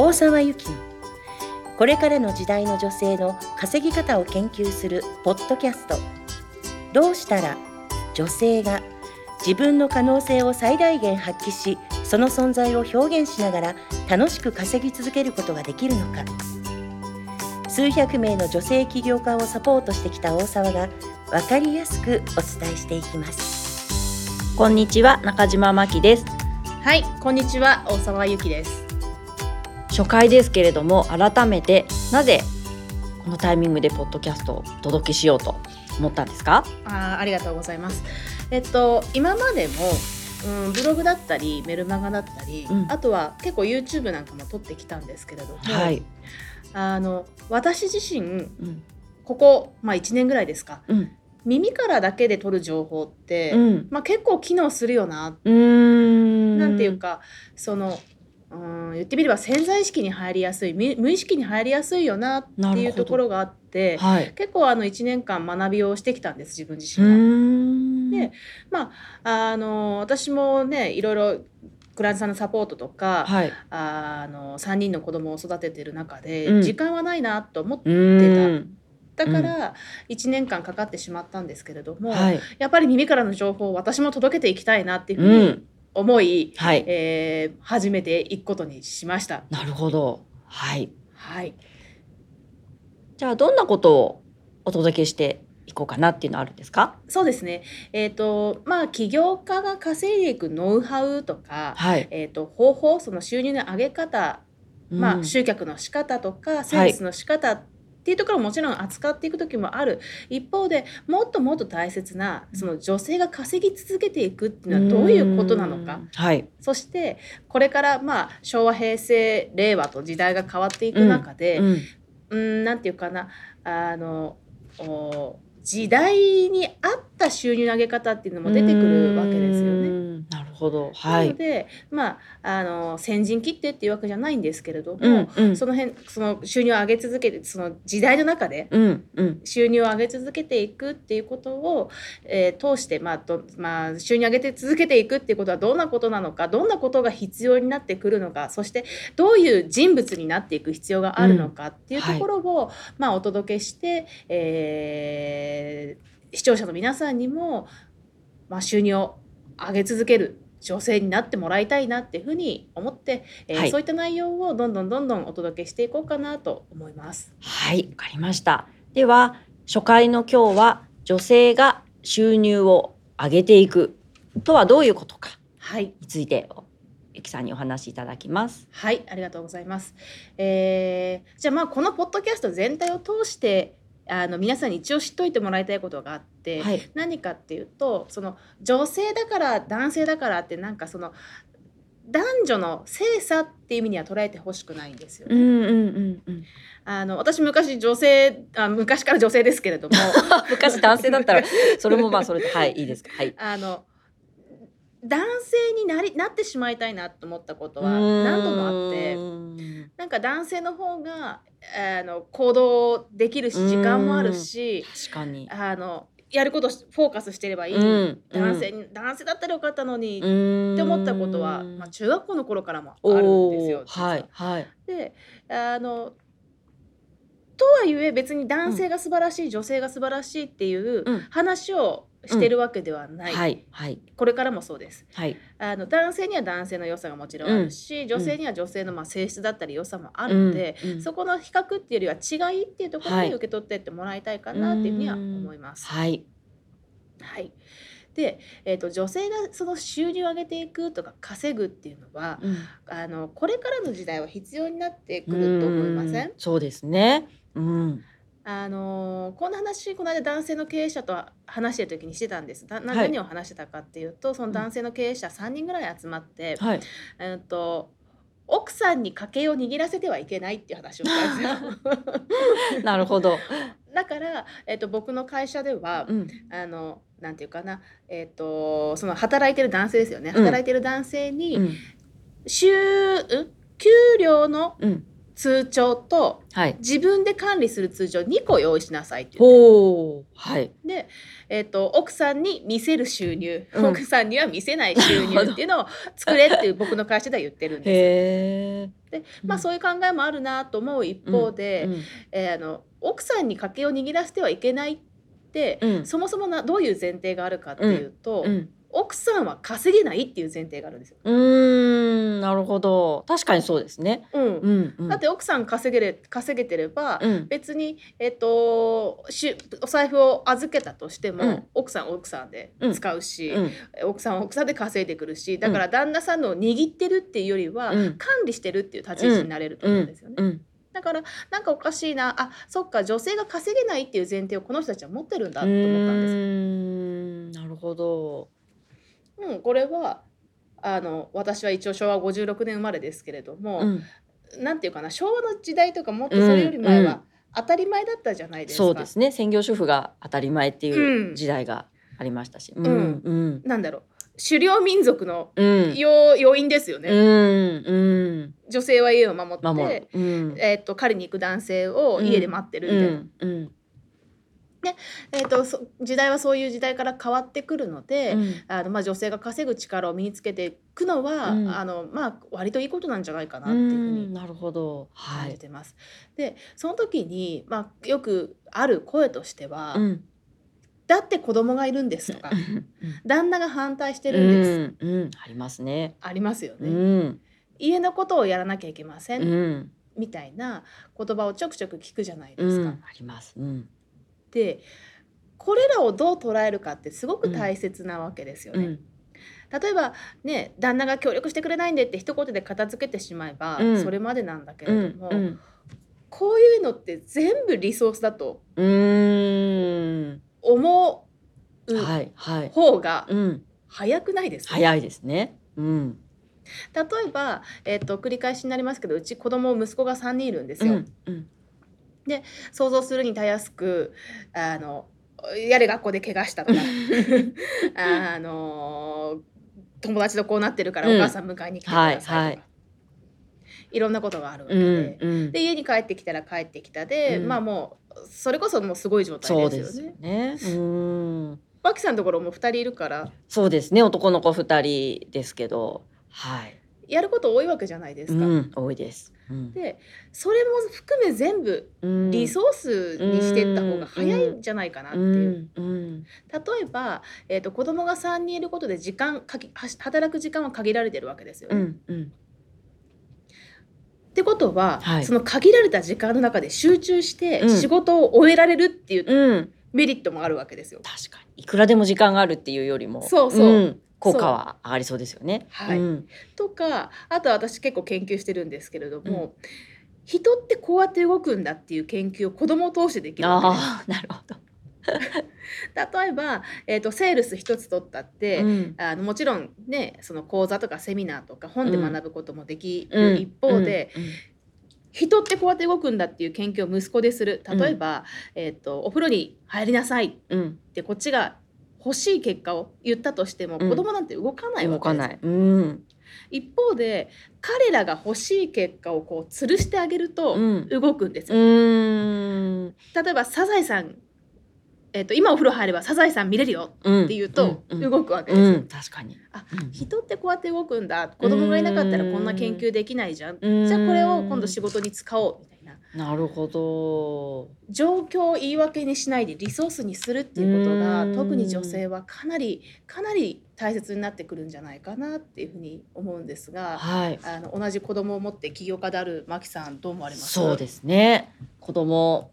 大沢由紀のこれからの時代の女性の稼ぎ方を研究するポッドキャスト。どうしたら女性が自分の可能性を最大限発揮しその存在を表現しながら楽しく稼ぎ続けることができるのか。数百名の女性起業家をサポートしてきた大沢が分かりやすくお伝えしていきます。こんにちは中島真希です。はい、こんにちは、大沢ゆきです。初回ですけれども改めてなぜこのタイミングでポッドキャストをお届けしようと思ったんですか？あーありがとうございます。えっと、今までも、うん、ブログだったり、メルマガだったり、うん。あとは結構 YouTube なんかも撮ってきたんですけれども、はい、あの私自身、うん。ここ、まあ、1年ぐらいですか、うん。耳からだけで撮る情報って、うん。まあ、結構機能するよな、うなんていうか、その、うん、言ってみれば潜在意識に入りやすい無無意識に入りやすいよなっていうところがあってはい。結構あの1年間学びをしてきたんです自分自う身が。でまああの私もねいろいろクライアントさんのサポートとか、はい。あの3人の子供を育ててる中で、うん。時間はないなと思っうてたから1年間かかってしまったんですけれども、はい。やっぱり耳からの情報を私も届けていきたいなっていうふううにん思い、はい。えー始めていくことにしました。なるほど。はい。はい、じゃあどんなことをお届けしていこうかなっていうのはあるんですか？そうですね。えっ、とまあ起業家が稼いでいくノウハウとか、はい、えっ、と方法その収入の上げ方まあ、うん集客の仕方とかセールスの仕方っていうところももちろん扱っていく時もある。一方でもっともっと大切なその女性が稼ぎ続けていくっていうのはどういうことなのか。うんはい。そしてこれからまあ昭和平成令和と時代が変わっていく中で、うん。うん、なんていうかなあのお時代に合った収入の上げ方っていうのも出てくるわけですよね。うん。なるほど。はないのでまああの先陣切ってっていうわけじゃないんですけれども、うんうん。その辺その収入を上げ続けてその時代の中でうんうん。収入を上げ続けていくっていうことを、えー通して、まあどまあ、収入を上げて続けていくっていうことはどんなことなのかどんなことが必要になってくるのかそしてどういう人物になっていく必要があるのかっていうところを、まあ、お届けして、えー視聴者の皆さんにも、まあ、収入を上げ続ける女性になってもらいたいなっていうふうに思って、えーはいそういった内容をどんどんどんどんお届けしていこうかなと思います。はい、わかりました。では、初回の今日は女性が収入を上げていくとはどういうことかはいについて、ゆきさんにお話しいただきます。はい、ありがとうございます。えーじゃあまあこのポッドキャスト全体を通してあの皆さんに一応知っといてもらいたいことがあって、はい。何かっていうとその女性だから男性だからってなんかその男女の性差っていう意味には捉えてほしくないんですよね。うんうんうんうん。あの私昔女性あ昔から女性ですけれども 昔男性だったら、それもまあそれで、はい、いいですか。はい。あの男性になりなってしまいたいなと思ったことは何度もあって。て。なんか男性の方があの行動できるし時間もあるし確かに。あのやることしフォーカスしてればいい、うん男性に男性だったらよかったのに、っって思ったことは、まあ、中学校の頃からもあるんですよ。実はいはい。であのとはいえ別に男性が素晴らしい、女性が素晴らしいっていううん話をしてるわけではない、はいはいこれからもそうです。はい。あの男性には男性の良さがもちろんあるし、女性には女性のまあ性質だったり良さもあるので、うんうんそこの比較っていうよりは違いっていうところはいで受け取ってってもらいたいかなっていうふうには思います。はい。はい、で、えー、と女性がその収入を上げていくとか稼ぐっていうのはうんあのこれからの時代は必要になってくると思いません？うそうですね。うん。あのこんな話この間男性の経営者と話してる時にしてたんです。ななはい何を話してたかっていうとその男性の経営者3人ぐらい集まって、はい。えー、と奥さんに家計を握らせてはいけないっていう話をしたんですよ。なるほど。だから、えー、と僕の会社では、うん。あのなんていうかな、えー、とその働いてる男性ですよねうん働いてる男性に、うん。週ん？給料のうん。通帳とはい。自分で管理する通帳2個用意しなさいって言って。はい。で、えっと奥さんに見せる収入、うん奥さんには見せない収入っていうのを作れっていう僕の会社では言ってるんです。でまあそういう考えもあるなと思う一方で、うんえーあの奥さんに家計を握らせてはいけないって、うんそもそもなどういう前提があるかっていうと、うん。奥さんは稼げないっていう前提があるんですよ。うーん。なるほど。確かにそうですね。うんうん。うんだって奥さん稼げれ稼げてれば、うん。別に、えっとしお財布を預けたとしても、うん奥さんは奥さんで使うし、うん。奥さんは奥さんで稼いでくるしだから旦那さんのを握ってるっていうよりは、うん管理してるっていう立ち位置になれると思うんですよね。うん。だからなんかおかしいなあそっか女性が稼げないっていう前提をこの人たちは持ってるんだうと思ったんです。ーん。なるほど。うん、これはあの私は一応昭和56年生まれですけれども、うん。なんていうかな昭和の時代とかもっとそれより前うんうんは当たり前だったじゃないですか。そうですね。専業主婦が当たり前っていううん時代がありましたし。うん。んうん。なんだろう狩猟民族のうん。要要因ですよね、うん。うん。女性は家を守って。えー、と狩りに行く男性を家で待ってるみたいな、うん。うん。えー、とそ時代はそういう時代から変わってくるので、うんあのまあ、女性が稼ぐ力を身につけていくのは、うんあのまあ、割といいことなんじゃないかなっうていうふうんになるほど。はい。感じてます。でその時に、まあ、よくある声としては「うん。だって子供がいるんです」とかうん「旦那が反対してるんです」うん。うん。ありますね。ありますようね。ん。家のことをやらなきゃいけません、うん。みたいな言葉をちょくちょく聞くじゃないですか。うん。あります。うん。でこれらをどう捉えるかってすごく大切なわけですよね。うん。例えばね旦那が協力してくれないんでって一言で片付けてしまえば、うんそれまでなんだけうんれども、。うん。こういうのって全部リソースだとうーん。思うはい。はい。方がうん。早くないですか、早いですね。うん。例えば、えっと繰り返しになりますけどうち子供息子が3人いるんですよ。うん。うん。想像するにたやすくあのやれ学校で怪我したとか あの友達とこうなってるからうんお母さん迎えに来てくださいとか、はいいはいろんなことがあるわけうで。ん。うん。で家に帰ってきたら帰ってきたで、うんまあもうそれこそもうすごい状態そうですよですよね。ね。うん。バキさんのところも2人いるからそうですね。男の子二人ですけど。はい。やること多いわけじゃないですか。うん。多いです。うん。でそれも含め全部うんリソースにしていった方が早いんじゃないかなっていう。うん。うん。例えば、えー、と子供が3人いることで時間かき働く時間は限られてるわけですよね。っうん。うん。てことは、はいその限られた時間の中で集中してうん仕事を終えられるっていううん。メリットもあるわけですよ。確かに。いくらでも時間があるっていうよりも。そうそうん効果は上がりそうですよね。はい。うん。とかあとは私結構研究してるんですけれども、人ってこうやって動くんだっていう研究を子供を通してできるわ。ああ、なるほど。例えば、えー、とセールス一つ取ったって、うん。あのもちろんねその講座とかセミナーとか本で学ぶこともできうん。る一方で、人ってこうやって動くんだっていう研究を息子でする。例えば、えー、とお風呂に入りなさいっうんうん。てこっちが欲しい結果を言ったとしても、うん子供なんて動かないわけです動かない。うん。一方で彼らが欲しい結果をこう吊るしてあげるとうん動くんですうよ。ん。例えばサザエさん、えー、と今お風呂入ればサザエさん見れるようん。っていうとうんうん動くわけですよ。うん、確かに。あうん人ってこうやって動くんだ子供がいなかったらこんな研究できないじゃんうんじゃあこれを今度仕事に使おうみたいななるほど。状況を言い訳にしないでリソースにするっていうことがうん特に女性はかなりかなり大切になってくるんじゃないかなっていうふうに思うんですがはい。あの同じ子供を持って起業家であるマキさんどう思われます？そうですね。子供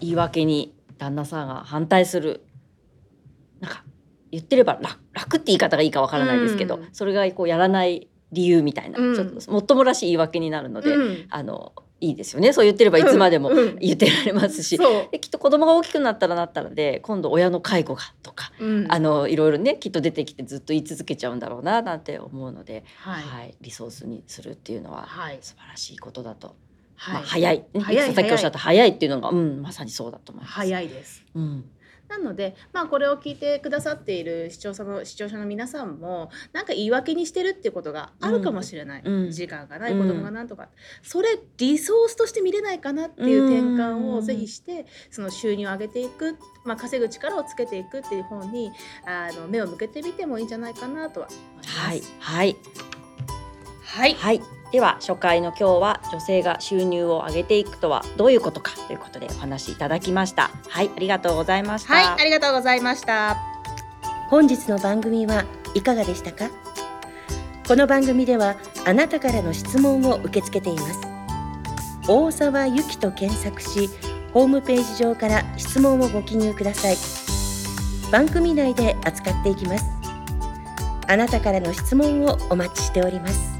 言い訳に旦那さんが反対する。なんか言ってれば楽楽って言い方がいいかわからないですけど、うんそれがこうやらない理由みたいな、うんちょっともっともらしい言い訳になるので、うんあのいいですよね。そう言ってればいつまでもうん。うん言ってられますし。そう。できっと子供が大きくなったらなったらで今度親の介護がとか、うん。あのいろいろねきっと出てきてずっと言い続けちゃうんだろうななんて思うので、はい。はい、リソースにするっていうのははい。素晴らしいことだと、はい。まあ、早い、ね、早いさっきおっしゃった早いっていうのが、うん、まさにそうだと思います。早いです。うんなので、まあ、これを聞いてくださっている視聴者の視聴者の皆さんもなんか言い訳にしてるっていうことがあるかもしれない、うん。時間がない子供がなんとか、それリソースとして見れないかなっていう転換をぜひしてその収入を上げていく、まあ、稼ぐ力をつけていくっていう方にあの目を向けてみてもいいんじゃないかなとは思います。はい。はいはいはい。では初回の今日は女性が収入を上げていくとはどういうことかということでお話しいただきました。はい、ありがとうございました。はい、ありがとうございました。本日の番組はいかがでしたか？この番組ではあなたからの質問を受け付けています大沢ゆきと検索しホームページ上から質問をご記入ください番組内で扱っていきますあなたからの質問をお待ちしております